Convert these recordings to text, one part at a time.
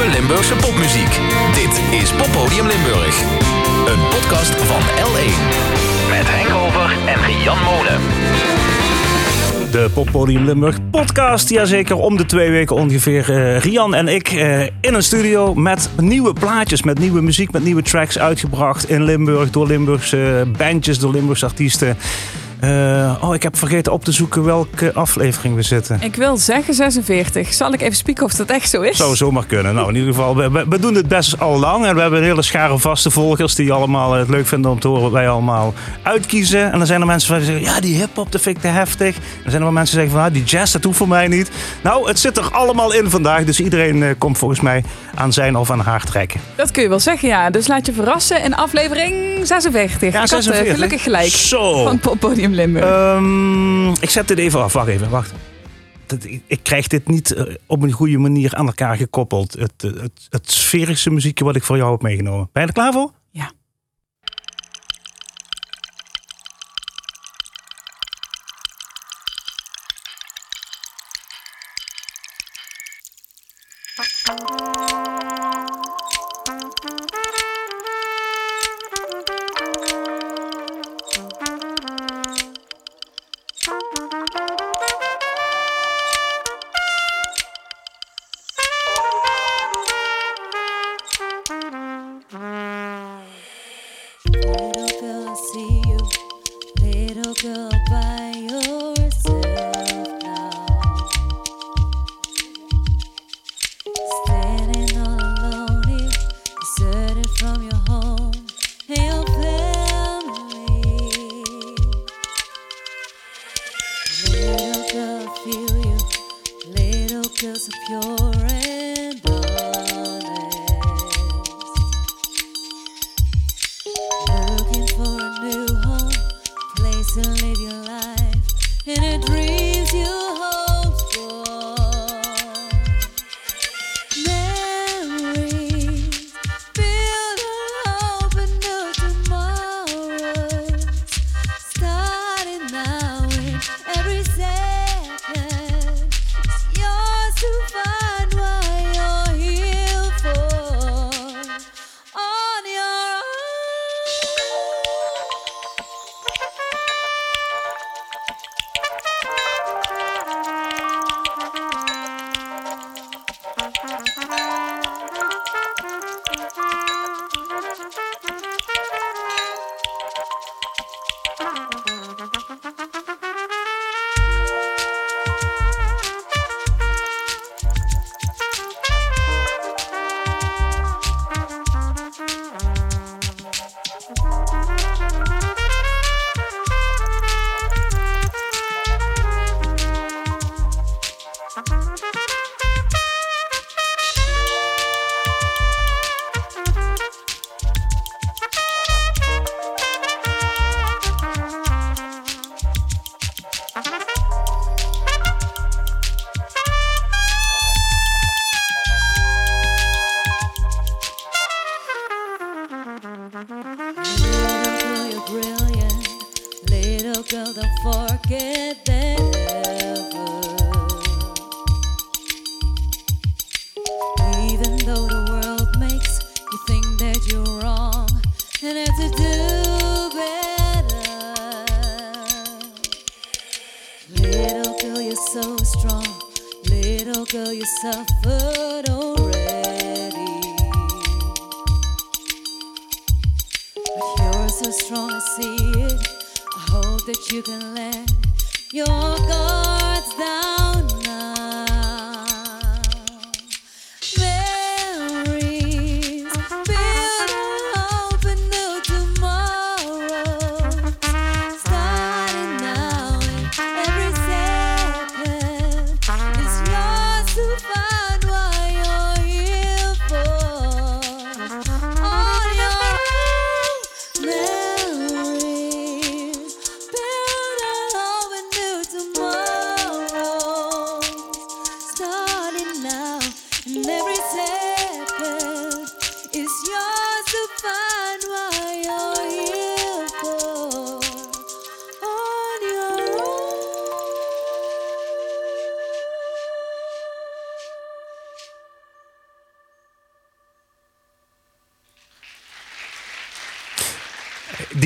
nieuwe Limburgse popmuziek. Dit is Poppodium Limburg. Een podcast van L1. Met Henk Over en Jan Molen. De Poppodium Limburg podcast. Jazeker, om de twee weken ongeveer. eh, Rian en ik eh, in een studio met nieuwe plaatjes, met nieuwe muziek, met nieuwe tracks uitgebracht in Limburg. Door Limburgse bandjes, door Limburgse artiesten. Eh, oh, ik heb vergeten op te zoeken welke aflevering we zitten. Ik wil zeggen 46. Zal ik even spieken of dat echt zo is? Zou zomaar kunnen. Nou, in ieder geval, we, doen dit best al lang. En we hebben een hele schare vaste volgers die allemaal het leuk vinden om te horen wat wij allemaal uitkiezen. En dan zijn er mensen die zeggen, ja, die hip-hop, dat vind ik te heftig. En dan zijn er wel mensen die zeggen van, ah, die jazz, dat hoeft voor mij niet. Nou, het zit er allemaal in vandaag. Dus iedereen eh, komt volgens mij aan zijn of aan haar trekken. Dat kun je wel zeggen, ja. Dus laat je verrassen in aflevering 46. ik had eh, gelukkig gelijk. Zo. Van Limburg. Ehm, ik zet dit even af. Wacht even, wacht. Dat- ik- Ik krijg dit niet eh, op een goede manier aan elkaar gekoppeld. Het, eh, het, het sferische muziekje wat ik voor jou heb meegenomen. Ben je er klaar voor? ja.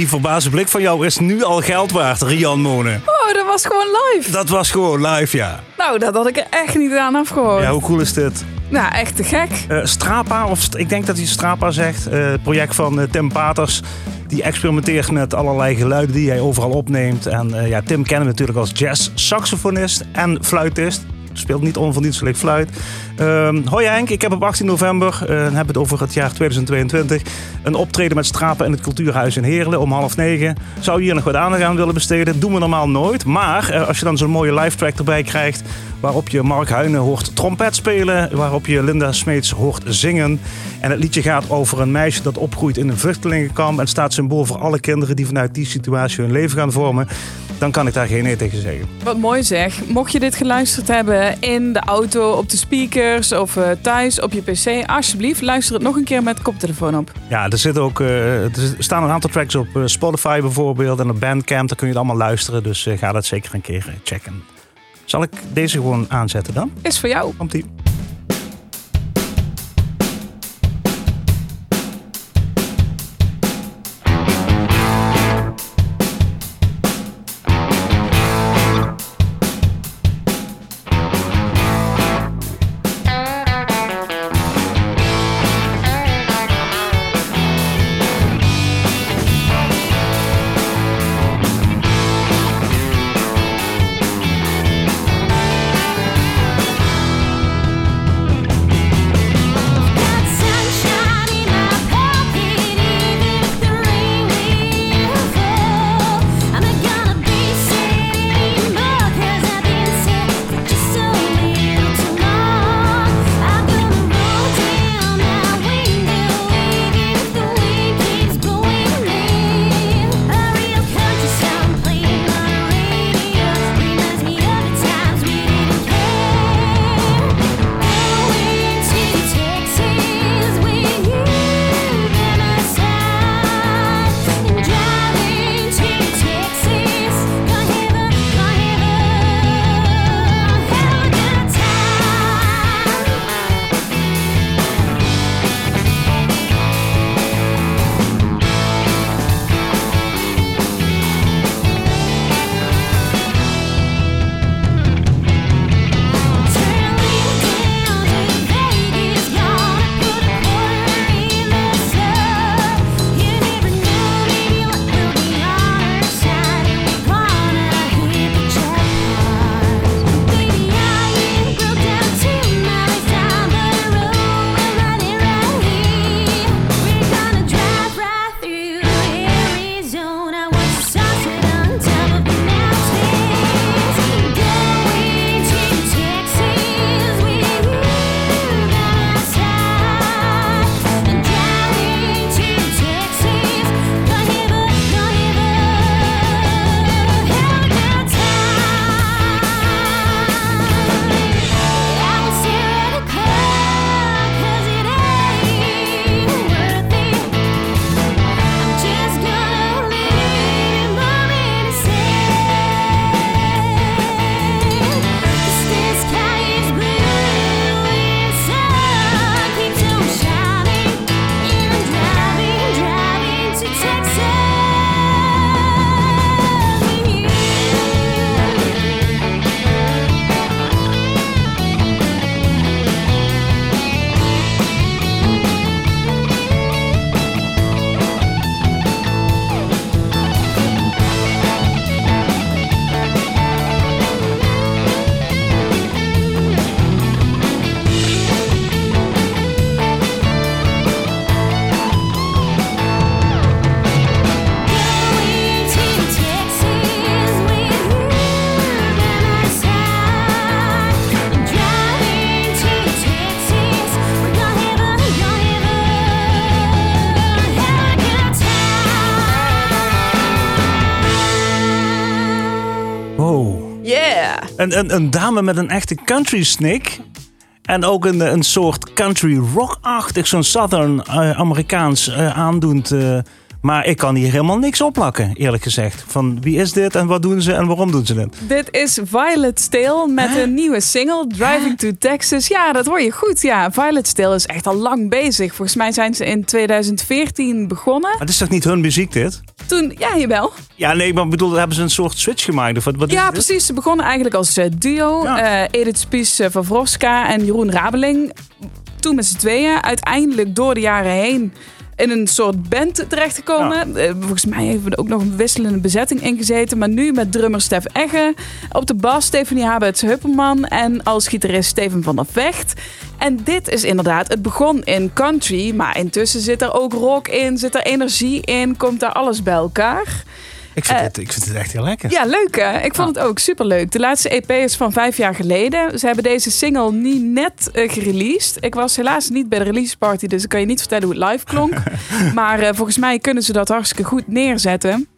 Die verbaasde blik van jou is nu al geld waard, Rian Monen. Oh, dat was gewoon live. Dat was gewoon live, ja. Nou, dat had ik er echt niet aan afgehoord. Ja, hoe cool is dit? Nou, echt te gek. Eh, Strapa, of ik denk dat hij Strapa zegt, eh, het project van eh, Tim Paters. Die experimenteert met allerlei geluiden die hij overal opneemt. En ja, Tim kennen we natuurlijk als jazz-saxofonist en fluitist. Speelt niet onverdienstelijk fluit. Ehm, hoi Henk, ik heb op 18 november, eh, dan hebben we het over het jaar 2022, een optreden met Strapa in het Cultuurhuis in Heerlen om half negen. Zou je hier nog wat aandacht aan willen besteden? Doen we normaal nooit. Maar eh, als je dan zo'n mooie live track erbij krijgt, waarop je Mark Huinen hoort trompet spelen, waarop je Linda Smeets hoort zingen. En het liedje gaat over een meisje dat opgroeit in een vluchtelingenkamp en staat symbool voor alle kinderen die vanuit die situatie hun leven gaan vormen. Dan kan ik daar geen nee tegen zeggen. Wat mooi zeg. Mocht je dit geluisterd hebben in de auto, op de speakers of eh, thuis op je pc, alsjeblieft luister het nog een keer met koptelefoon op. Ja, er, zit ook, eh, er staan een aantal tracks op eh, Spotify bijvoorbeeld en op Bandcamp. Daar kun je het allemaal luisteren, dus ga dat zeker een keer checken. Zal ik deze gewoon aanzetten dan? Is voor jou. Komt-ie. Een, een, dame met een echte country snik. En ook een, een soort country rock-achtig, zo'n southern eh, Amerikaans eh, aandoend. Maar ik kan hier helemaal niks opplakken, eerlijk gezegd. Van wie is dit en wat doen ze en waarom doen ze dit? Dit is Violet Stale met een nieuwe single, Driving to Texas. Ja, dat hoor je goed. Ja, Violet Stale is echt al lang bezig. Volgens mij zijn ze in 2014 begonnen. Maar het is toch niet hun muziek dit? Toen, ja, jawel. Ja, nee, maar bedoel, hebben ze een soort switch gemaakt? Of wat, Ja, precies. Ze begonnen eigenlijk als eh, duo. Ja. Eh, Edith Spies eh, van Vroska en Jeroen Rabeling. Toen met z'n tweeën. Uiteindelijk door de jaren heen in een soort band terechtgekomen. Eh, volgens mij hebben we er ook nog een wisselende bezetting in gezeten. Maar nu met drummer Stef Egge. Op de bas Stefanie Habets-Hupperman. En als gitarist Steven van der Vecht. En dit is inderdaad, het begon in country. Maar intussen zit er ook rock in, zit er energie in. Komt daar alles bij elkaar. Ik vind, Eh, het, ik vind het echt heel lekker. Ja, leuk hè? Ik vond het ook superleuk. De laatste EP is van vijf jaar geleden. Ze hebben deze single niet net eh, gereleased. Ik was helaas niet bij de release party, dus ik kan je niet vertellen hoe het live klonk. maar eh, volgens mij kunnen ze dat hartstikke goed neerzetten.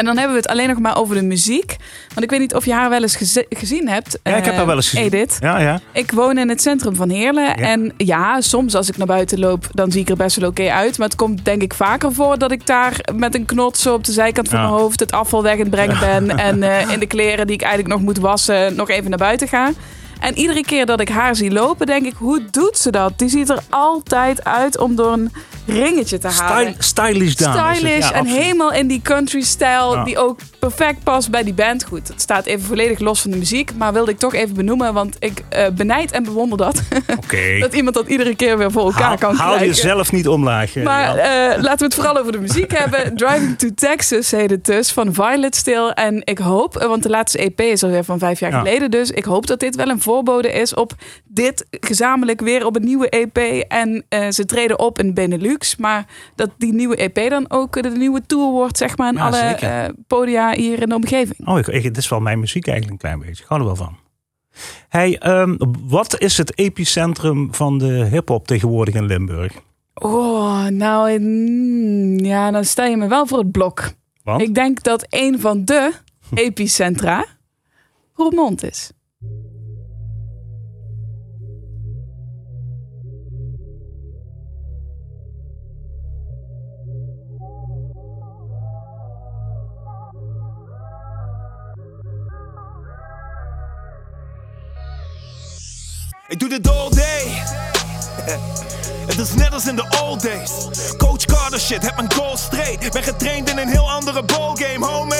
En dan hebben we het alleen nog maar over de muziek. Want ik weet niet of je haar wel eens geze- gezien hebt. Ja, ik heb eh, haar wel eens gezien. Edith. Ja, ja. Ik woon in het centrum van Heerlen. En ja, soms als ik naar buiten loop, dan zie ik er best wel oké uit. Maar het komt denk ik vaker voor dat ik daar met een knots op de zijkant van Ja. mijn hoofd het afval weg aan het brengen ben. En eh, in de kleren die ik eigenlijk nog moet wassen, nog even naar buiten ga. En iedere keer dat ik haar zie lopen, denk ik, hoe doet ze dat? Die ziet er altijd uit om door een ringetje te halen. Stylish dame. het. Stylish Ja, en helemaal in die country stijl Ja. die ook perfect past bij die band. Goed, het staat even volledig los van de muziek, maar wilde ik toch even benoemen, want ik eh benijd en bewonder dat. Oké. dat iemand dat iedere keer weer voor elkaar Haal, kan haal krijgen. jezelf niet omlaag. eh, Maar eh, laten we het vooral over de muziek hebben. Driving to Texas heet het dus, van Violet Still. En ik hoop, want de laatste EP is alweer van vijf jaar Ja. geleden. Dus ik hoop dat dit wel een voorbode is op dit gezamenlijk weer op een nieuwe EP. En eh, ze treden op in Benelux. Maar dat die nieuwe EP dan ook de nieuwe tour wordt, zeg maar, in Ja, alle eh, podia hier in de omgeving. Oh, ik, ik, dit is wel mijn muziek eigenlijk een klein beetje. Ik hou er wel van. Hey, ehm, wat is het epicentrum van de hip-hop tegenwoordig in Limburg? Oh, nou, mm, ja, dan sta je me wel voor het blok. Want? Ik denk dat een van de epicentra Roermond is. Ik doe dit all day. Het is net als in de old days. Coach Carter shit, heb mijn goal straight. Ben getraind in een heel andere ballgame, homie.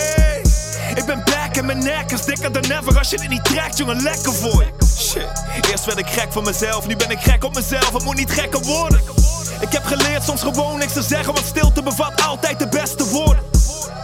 Ik ben back en mijn nek is dikker dan ever. Als je dit niet trekt, jongen, lekker voor je. Shit, eerst werd ik gek van mezelf, nu ben ik gek op mezelf. Het moet niet gekker worden. Ik heb geleerd soms gewoon niks te zeggen, want stilte bevat altijd de beste woorden.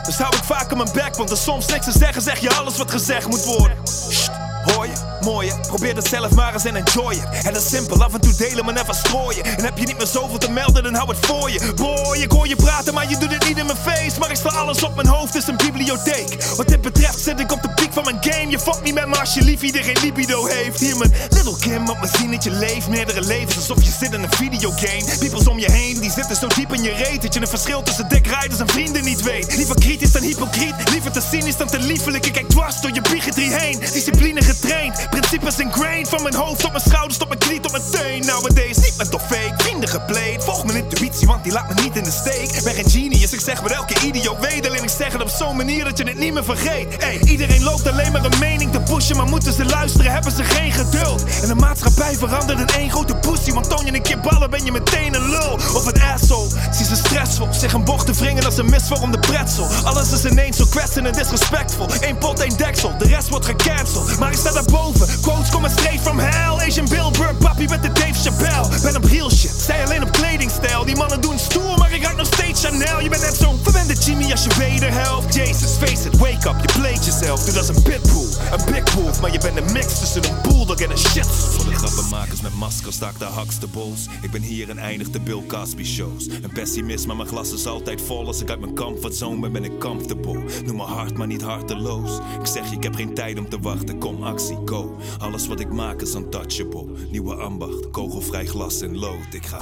Dus hou ik vaker mijn bek, want er soms niks te zeggen, zeg je alles wat gezegd moet worden. Sst, hoor je? Probeer het zelf maar eens en enjoy it. Het is simpel, af en toe delen, maar never strooien. En heb je niet meer zoveel te melden, dan hou het voor je. Boy, ik hoor je praten, maar je doet het niet in mijn face. Maar ik sta alles op mijn hoofd, is een bibliotheek. Wat dit betreft zit ik op de piek van mijn game. Je fuckt niet met me als je liefie die geen libido heeft. Hier mijn little Kim, op me zien dat je leeft. Meerdere levens, alsof je zit in een videogame. Peoples om je heen, die zitten zo diep in je reet. Dat je een verschil tussen dik rijders en vrienden niet weet. Liever kritisch dan hypocriet, liever te cynisch dan te liefelijk. Ik kijk dwars door je bigotry heen. Discipline getraind, principes ingrained. Van mijn hoofd tot mijn schouders, tot mijn knie, tot mijn teen. Nowadays niet met door fake, vrienden gepleed. Volg mijn intuïtie, want die laat me niet in de steek. Ben geen genius, ik zeg wat elke idioot weet. Alleen ik zeg het op zo'n manier dat je het niet meer vergeet. Ey, iedereen loopt alleen maar een mening te pushen. Maar moeten ze luisteren, hebben ze geen geduld. En de maatschappij verandert in één grote pussy. Want toon je een keer ballen, ben je meteen een lul. Of een asshole, zie ze stressvol. Zich een bocht te wringen als een misvormde pretzel. Alles is ineens zo kwetsend en disrespectful. Eén pot, één deksel, de rest wordt gecanceld. Maar ik sta daarboven, quotes komen straight from hell. Asian Bill Burr, papi met de Dave Chappelle. Ben op shit, zij alleen op kledingstijl. Die mannen doen stoer, maar ik ruik nog steeds Chanel. Je bent net zo'n verwende Jimmy als je wederhelft. Jesus, face it, wake up, je played jezelf. Doe als een pitbull, een big Maar je bent een mix tussen een bulldog en een shit. Voor de grappenmakers met maskers sta ik de hakste bols. Ik ben hier en eindig de Bill Cosby shows. Een pessimist, maar mijn glas is altijd vol. Als ik uit mijn comfortzone ben, ben ik comfortable. Noem me hard, maar niet harteloos. Ik zeg je, ik heb geen tijd om te wachten. Kom, actie, go. Alles wat ik maak is untouchable. Nieuwe ambacht, kogelvrij glas en lood. Ik ga.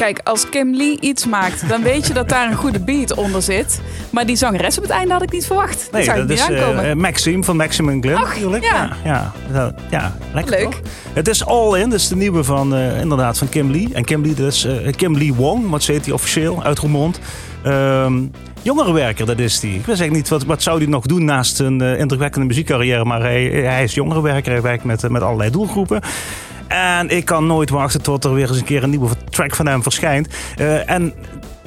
Kijk, als Kim Lee iets maakt, dan weet je dat daar een goede beat onder zit. Maar die zangeres op het einde had ik niet verwacht. dat Nee, dat niet is aankomen. eh, Maxime van Maximum Ach, natuurlijk. ja. Ja, ja, dat- ja, lekker Leuk. toch? Het is All In, dat is de nieuwe van, eh, inderdaad, van Kim Lee. En Kim Lee, dat is eh, Kim Lee Wong, wat ze heet die officieel, uit Roermond. Ehm jongerenwerker, dat is die. Ik weet eigenlijk niet, wat, wat zou hij nog doen naast een indrukwekkende muziekcarrière. Maar hij, hij is jongerenwerker, hij werkt met, met allerlei doelgroepen. En ik kan nooit wachten tot er weer eens een keer een nieuwe track van hem verschijnt. Eh, en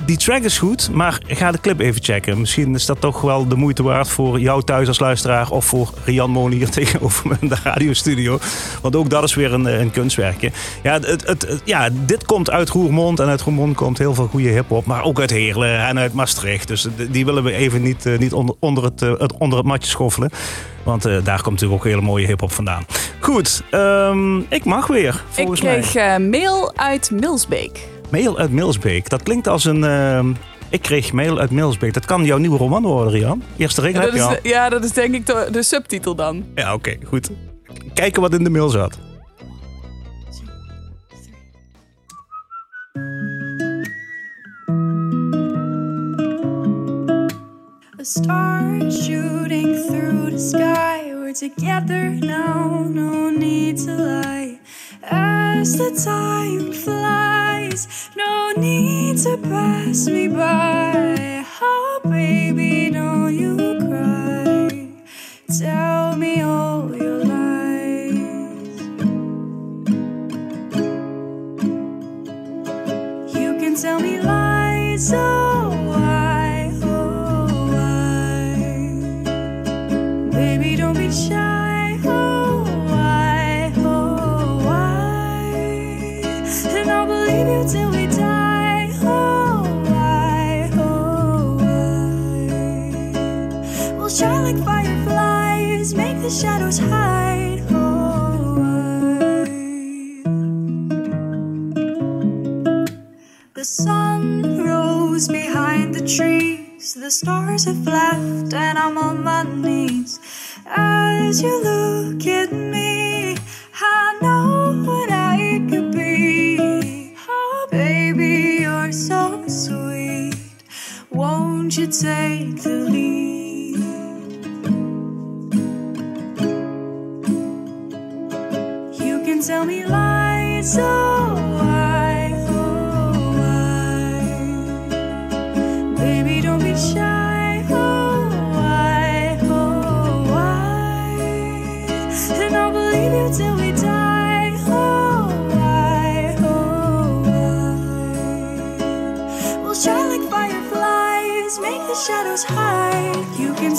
die track is goed, maar ga de clip even checken. Misschien is dat toch wel de moeite waard voor jou thuis als luisteraar... of voor Rian Moni hier tegenover me in de radiostudio. Want ook dat is weer een, eh, een kunstwerkje. Ja, het, het, ja, dit komt uit Roermond en uit Roermond komt heel veel goede hiphop. Maar ook uit Heerlen en uit Maastricht. Dus die willen we even niet, eh, niet onder, onder, het, eh, het- onder het matje schoffelen. Want daar komt natuurlijk ook hele mooie hiphop vandaan. Goed, ehm, ik mag weer, ik volgens mij. kreeg mail uit Milsbeek. Mail uit Milsbeek. Dat klinkt als een. ehm, ik kreeg mail uit Milsbeek. Dat kan jouw nieuwe roman worden, Rian. Eerste regel heb je al. de- ja, dat is denk ik de, de subtitel dan. Ja, oké, goed. Kijken wat in de mail zat. A star shooting through the sky. We're together now, no need to lie. As the time flies, no need to pass me by. Oh, baby, don't you cry. Tell me all your lies. You can tell me lies, like fireflies, make the shadows hide, why? The sun rose behind the trees. The stars have left, and I'm on my knees. As you look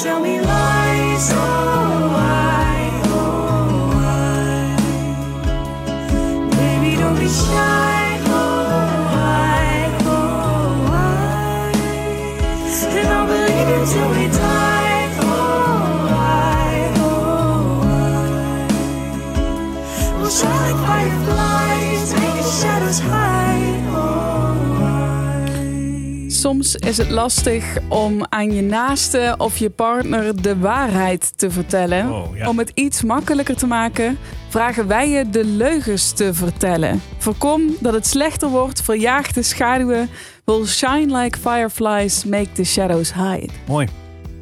tell me lies, oh why, Soms is het lastig om aan je naaste of je partner de waarheid te vertellen. Oh, ja. Om het iets makkelijker te maken, vragen wij je de leugens te vertellen. Voorkom dat het slechter wordt, verjaag de schaduwen. Will shine like fireflies, make the shadows hide. Mooi.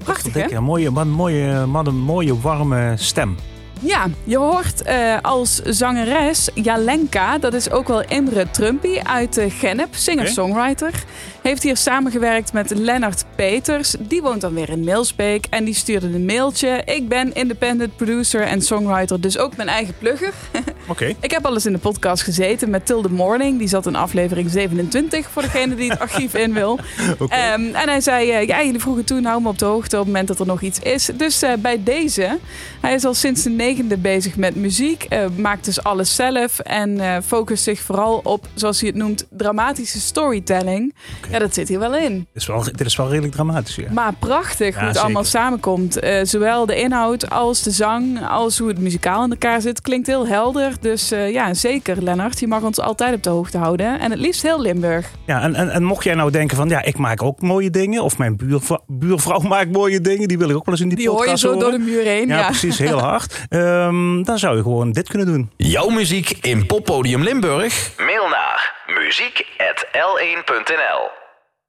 Prachtig, hè? Mooie, wat, een mooie, wat een mooie, warme stem. Ja, je hoort eh, als zangeres Jalenka, dat is ook wel Imre Trumpy uit de Gennep, singer-songwriter. Heeft hier samengewerkt met Lennart Peters. Die woont dan weer in Milsbeek en die stuurde een mailtje. Ik ben independent producer en songwriter, dus ook mijn eigen plugger. Oké. Ik heb al eens in de podcast gezeten met Till the Morning. Die zat in aflevering 27 voor degene die het archief in wil. Oké. Ehm, en hij zei, eh, ja, jullie vroegen toen, hou me op de hoogte op het moment dat er nog iets is. Dus eh, bij deze, hij is al sinds de negende bezig met muziek. eh, maakt dus alles zelf en focust zich vooral op, zoals hij het noemt, dramatische storytelling. Ja, dat zit hier wel in. Dit, is wel, dit is wel redelijk dramatisch, ja. Maar prachtig hoe het zeker. allemaal samenkomt. Eh, zowel de inhoud als de zang, als hoe het muzikaal in elkaar zit. Klinkt heel helder. Dus eh, ja, zeker Lennart. Je mag ons altijd op de hoogte houden. En het liefst heel Limburg. ja en, en, en mocht jij nou denken van, ja, ik maak ook mooie dingen. Of mijn buurvrouw, buurvrouw maakt mooie dingen. Die wil ik ook wel eens in die, Die hoor je podcast zo horen. door de muur heen. Ja, Ja, precies. Heel hard. Ehm, dan zou je gewoon dit kunnen doen. Jouw muziek in Poppodium Limburg? Mail naar muziek.l1.nl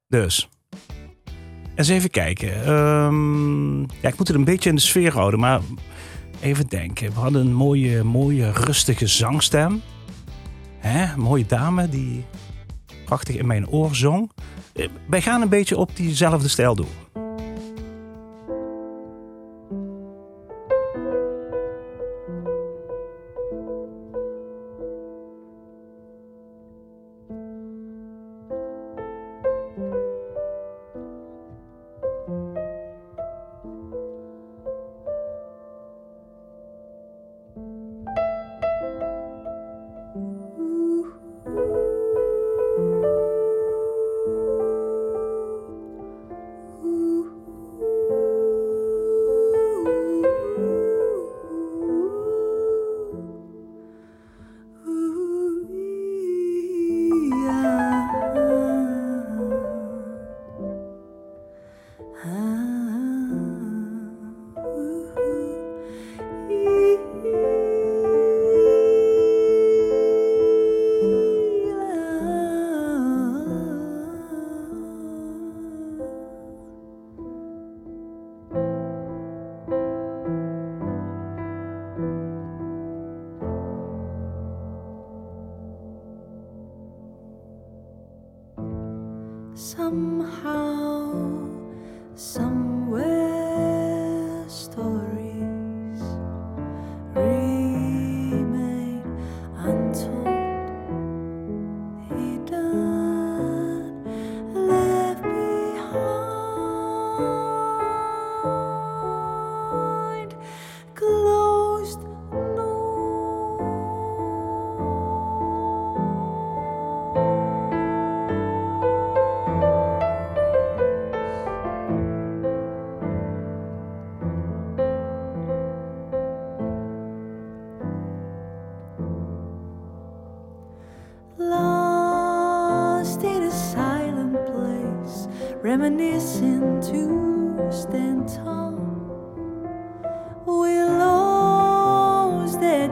Dus. Eens even kijken. Ehm, ja, ik moet het een beetje in de sfeer houden, maar even denken. We hadden een mooie, mooie rustige zangstem. Hè? Een mooie dame die prachtig in mijn oor zong. Eh, Wij gaan een beetje op diezelfde stijl doen. Somehow,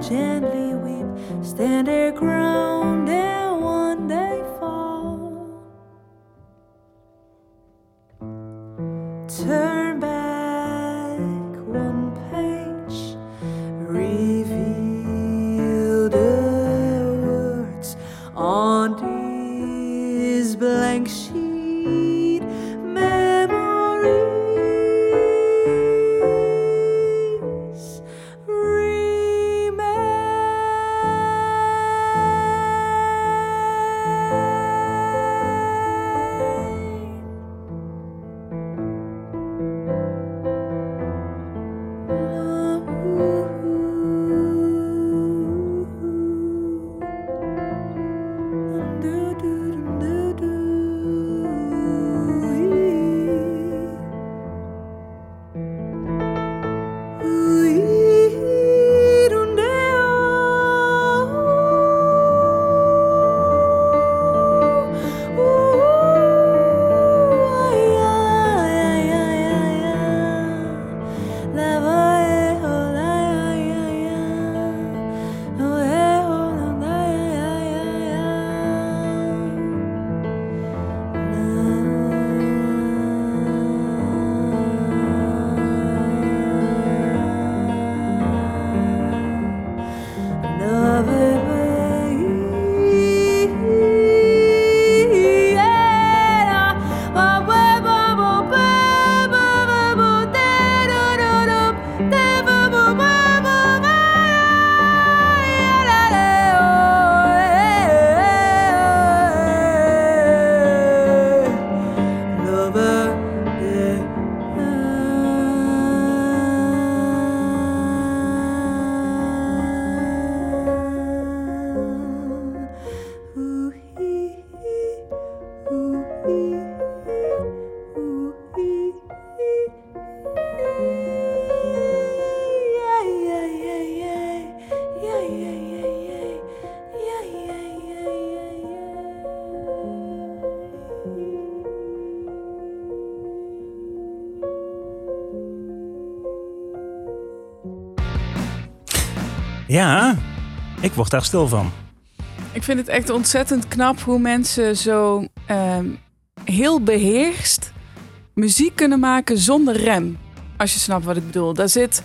gently weep, stand their ground Ja, ik word daar stil van. Ik vind het echt ontzettend knap hoe mensen zo ehm, heel beheerst muziek kunnen maken zonder rem. Als je snapt wat ik bedoel. Daar zit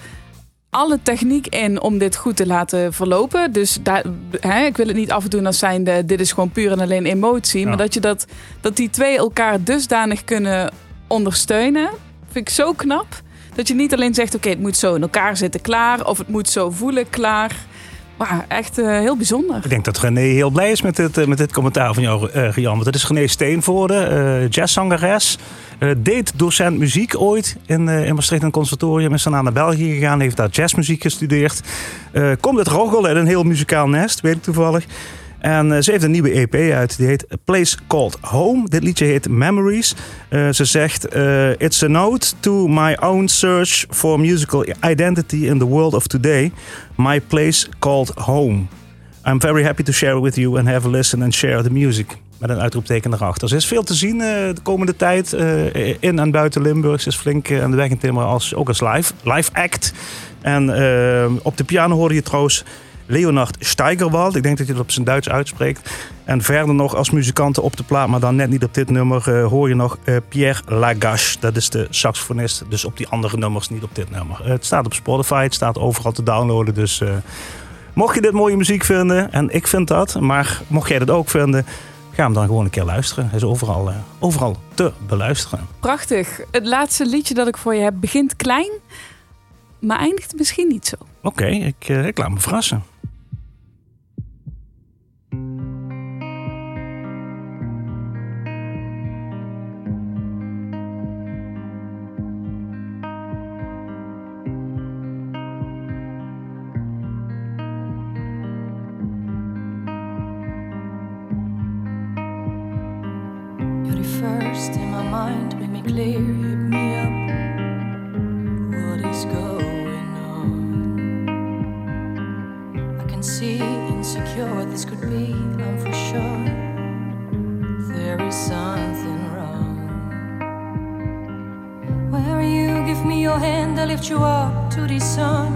alle techniek in om dit goed te laten verlopen. Dus daar, hè, ik wil het niet afdoen als zijnde... dit is gewoon puur en alleen emotie. Ja. Maar dat, je dat, dat die twee elkaar dusdanig kunnen ondersteunen... vind ik zo knap. Dat je niet alleen zegt, oké, het moet zo in elkaar zitten, klaar. Of het moet zo voelen, klaar. Maar echt eh, heel bijzonder. Ik denk dat René heel blij is met dit, eh, met dit commentaar van jou, eh Rian. Want het is René Steenvoorde, eh jazzzangeres. eh date-docent muziek ooit in, in Maastricht het conservatorium. Is daarna naar België gegaan, heeft daar jazzmuziek gestudeerd. Komt uit Roggel uit een heel muzikaal nest, weet ik toevallig. En eh, ze heeft een nieuwe EP uit, die heet Place Called Home. Dit liedje heet Memories. Eh, ze zegt, eh, It's a note to my own search for musical identity in the world of today. My place called home. I'm very happy to share it with you and have a listen and share the music. Met een uitroepteken erachter. Ze is veel te zien de komende tijd in en buiten Limburg. Ze is flink aan de weg in timmeren, als, ook als live, live act. En op de piano hoorde je trouwens Leonard Steigerwald. Ik denk dat je het op zijn Duits uitspreekt. En verder nog als muzikanten op de plaat, maar dan net niet op dit nummer, eh, hoor je nog eh, Pierre Lagache. Dat is de saxofonist. Dus op die andere nummers, niet op dit nummer. Eh, het staat op Spotify, het staat overal te downloaden. Dus mocht je dit mooie muziek vinden, en ik vind dat, maar mocht jij dat ook vinden, ga hem dan gewoon een keer luisteren. Hij is overal, overal te beluisteren. Prachtig. Het laatste liedje dat ik voor je heb begint klein, maar eindigt misschien niet zo. Oké, ik, eh, ik laat me verrassen. First in my mind, make me clear, hit me up. Lift you up to the sun.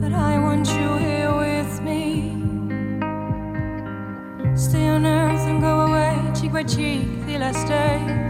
But I want you here with me. Stay on earth and go away, cheek by cheek, the last days.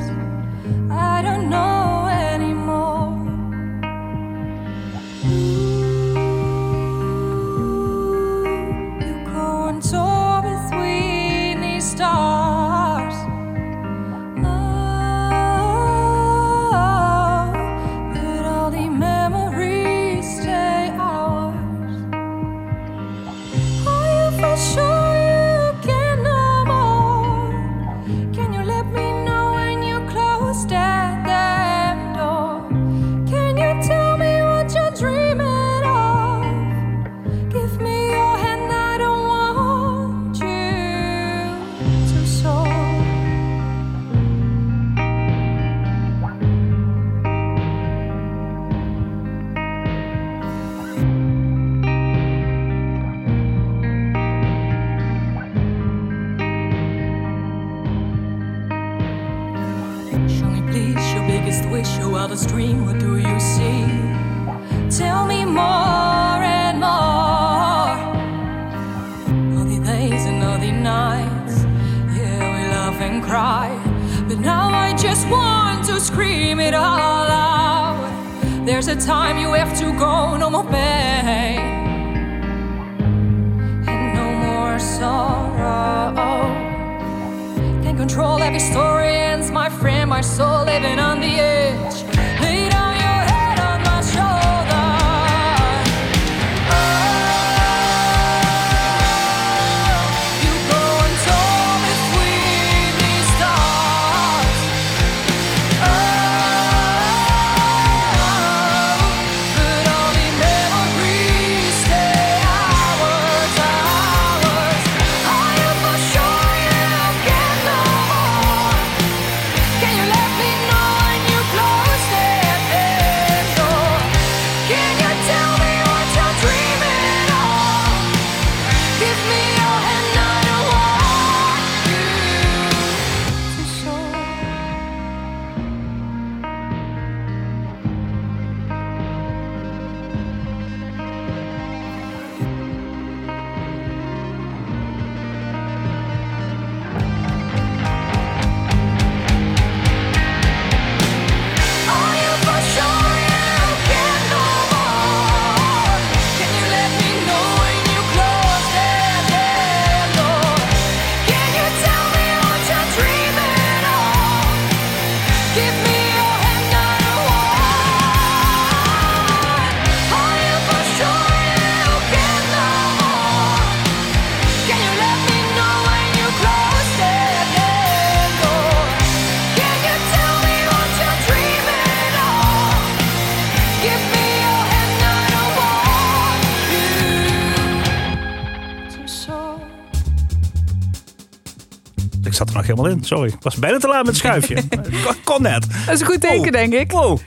Helemaal in. Sorry. Ik was bijna te laat met het schuifje. kon, net. Dat is een goed teken, Oh. denk ik. Wow.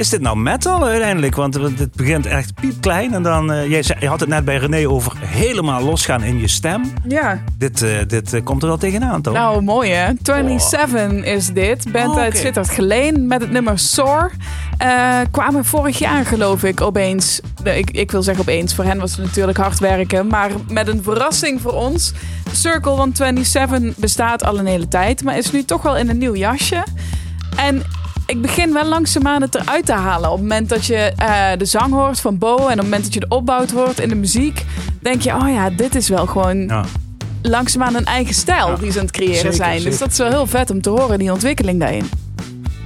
Is dit nou metal uiteindelijk? Want het begint echt piepklein. En dan, eh, jij zei, je had het net bij René over helemaal losgaan in je stem. Ja. Dit, eh, dit eh, komt er wel tegenaan, toch? Nou, mooi hè. 27 is dit. Band Oh, uit. Sittard Geleen met het nummer Soar. Kwamen vorig jaar geloof ik opeens. Ik, ik wil zeggen opeens. Voor hen was het natuurlijk hard werken. Maar met een verrassing voor ons. Circle 127 bestaat al een hele tijd. Maar is nu toch wel in een nieuw jasje. En ik begin wel langzaamaan het eruit te halen. Op het moment dat je eh, de zang hoort van Bo. En op het moment dat je de opbouw hoort in de muziek. Denk je, oh ja, dit is wel gewoon Ja. langzaamaan een eigen stijl Ja, die ze aan het creëren zeker, zijn. Dus dat is wel heel vet om te horen, die ontwikkeling daarin.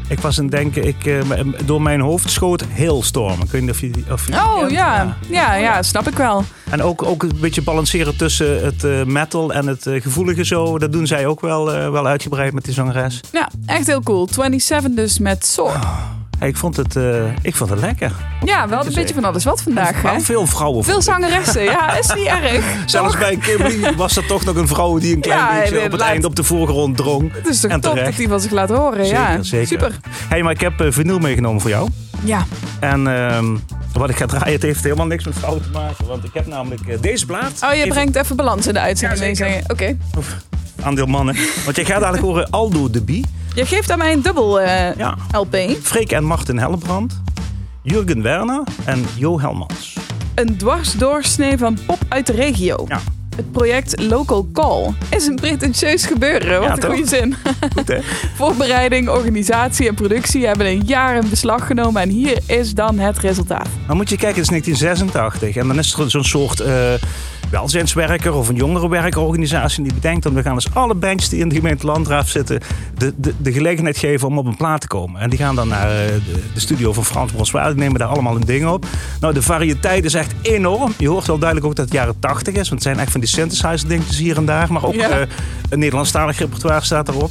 Ik was aan het denken, ik, eh, door mijn hoofd schoot Hailstorm. Ik weet niet of je of je Oh ja. Ja, ja, snap ik wel. En ook, ook een beetje balanceren tussen het eh, metal en het eh, gevoelige zo. Dat doen zij ook wel, eh, wel uitgebreid met die zangeres. Ja, echt heel cool. 27 dus met Soar. Hey, ik, vond het, eh, ik vond het lekker. Ja, wel een beetje van alles wat vandaag, hè? Veel vrouwen. Veel ik. zangeressen, ja, is niet erg. Zelfs Toch? bij Kimberly was er toch nog een vrouw die een klein Ja, beetje op het laat- eind op de voorgrond drong. Het is toch En top terecht. dat die van zich laat horen, ja. Zeker, zeker. Super. Hey, maar ik heb vinyl meegenomen voor jou. Ja, En ehm, wat ik ga draaien, het heeft helemaal niks met vrouwen te maken. Want ik heb namelijk eh, deze plaat. oh, je Even- brengt even balans in de uitzending. Ja, zeker. Oké. Aandeel mannen. Want jij gaat dadelijk horen Aldo de Bie. Je geeft aan mij een dubbel eh, Ja. LP. Freek en Martin Hellebrand. Jurgen Werner en Jo Helmans. Een dwarsdoorsnee van pop uit de regio. Ja. Het project Local Call is een pretentieus gebeuren. Wat Ja, een toch? goede zin. Goed hè? Voorbereiding, organisatie en productie hebben een jaar in beslag genomen. En hier is dan het resultaat. Dan moet je kijken, het is 1986. En dan is er zo'n soort eh, welzijnswerker of een jongerenwerkorganisatie die bedenkt... dat we gaan dus alle bandjes die in de gemeente Landgraaf zitten... De, de, de gelegenheid geven om op een plaat te komen. En die gaan dan naar eh, de, de studio van Frans Bronswaard. Die nemen daar allemaal een ding op. Nou, de variëteit is echt enorm. Je hoort wel duidelijk ook dat het jaren 80 is. Want het zijn echt van die synthesizer dingetjes hier en daar. Maar ook Ja. eh, een Nederlandstalig repertoire staat erop.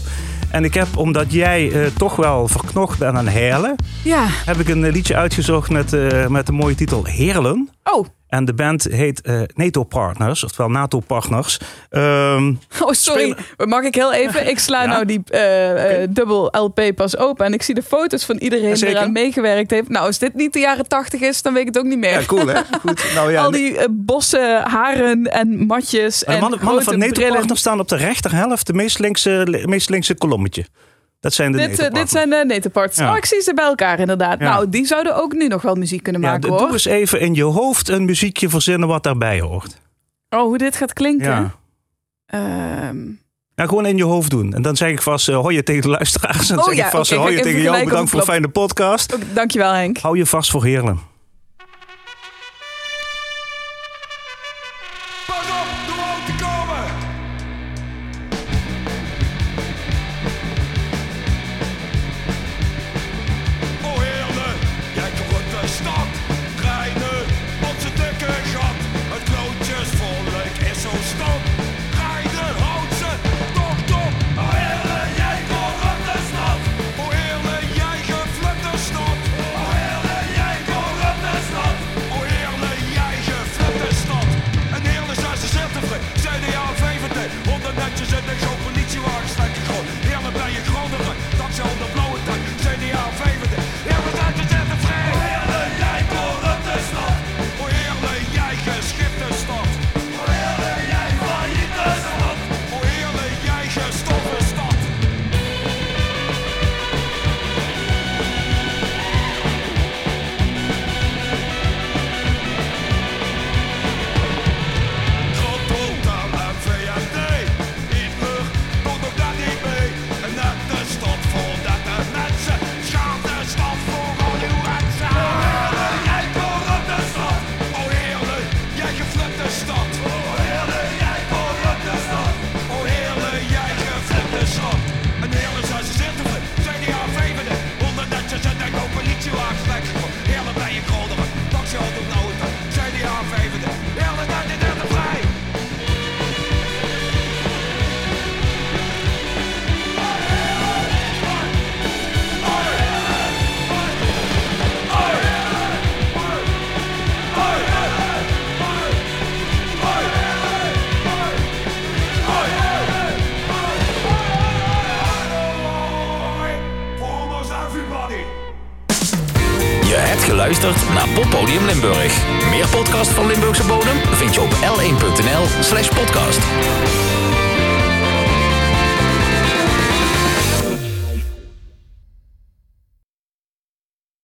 En ik heb, omdat jij eh, toch wel verknocht bent aan Heerlen... Ja. heb ik een liedje uitgezocht met, met de mooie titel Heerlen. Oh, En de band heet eh, NATO Partners, oftewel NATO Partners. Ehm, oh sorry. Mag ik heel even? Ik sla Ja. nou die eh, eh, dubbel LP pas open. En ik zie de foto's van iedereen die eraan meegewerkt heeft. Nou, als dit niet de jaren 80 is, dan weet ik het ook niet meer. ja, cool hè? Goed. Nou, ja, Al die eh, bossen, haren en matjes. En mannen, mannen van NATO. Partners staan op de rechterhelft, de meest linkse, meest linkse kolommetje. Dat zijn de Dit, eh, dit zijn de netenparts. Ja. Oh, ik zie ze bij elkaar inderdaad. Ja. Nou, die zouden ook nu nog wel muziek kunnen Ja, maken doe hoor. eens even in je hoofd een muziekje verzinnen wat daarbij hoort. Oh, hoe dit gaat klinken. Ja. Ehm, Ja, gewoon in je hoofd doen. En dan zeg ik vast uh, hoi je tegen de luisteraars. En dan Oh zeg ja, ik vast hoi ga je tegen jou. Bedankt voor een fijne podcast. ook, dankjewel Henk. Hou je vast voor Heerlen.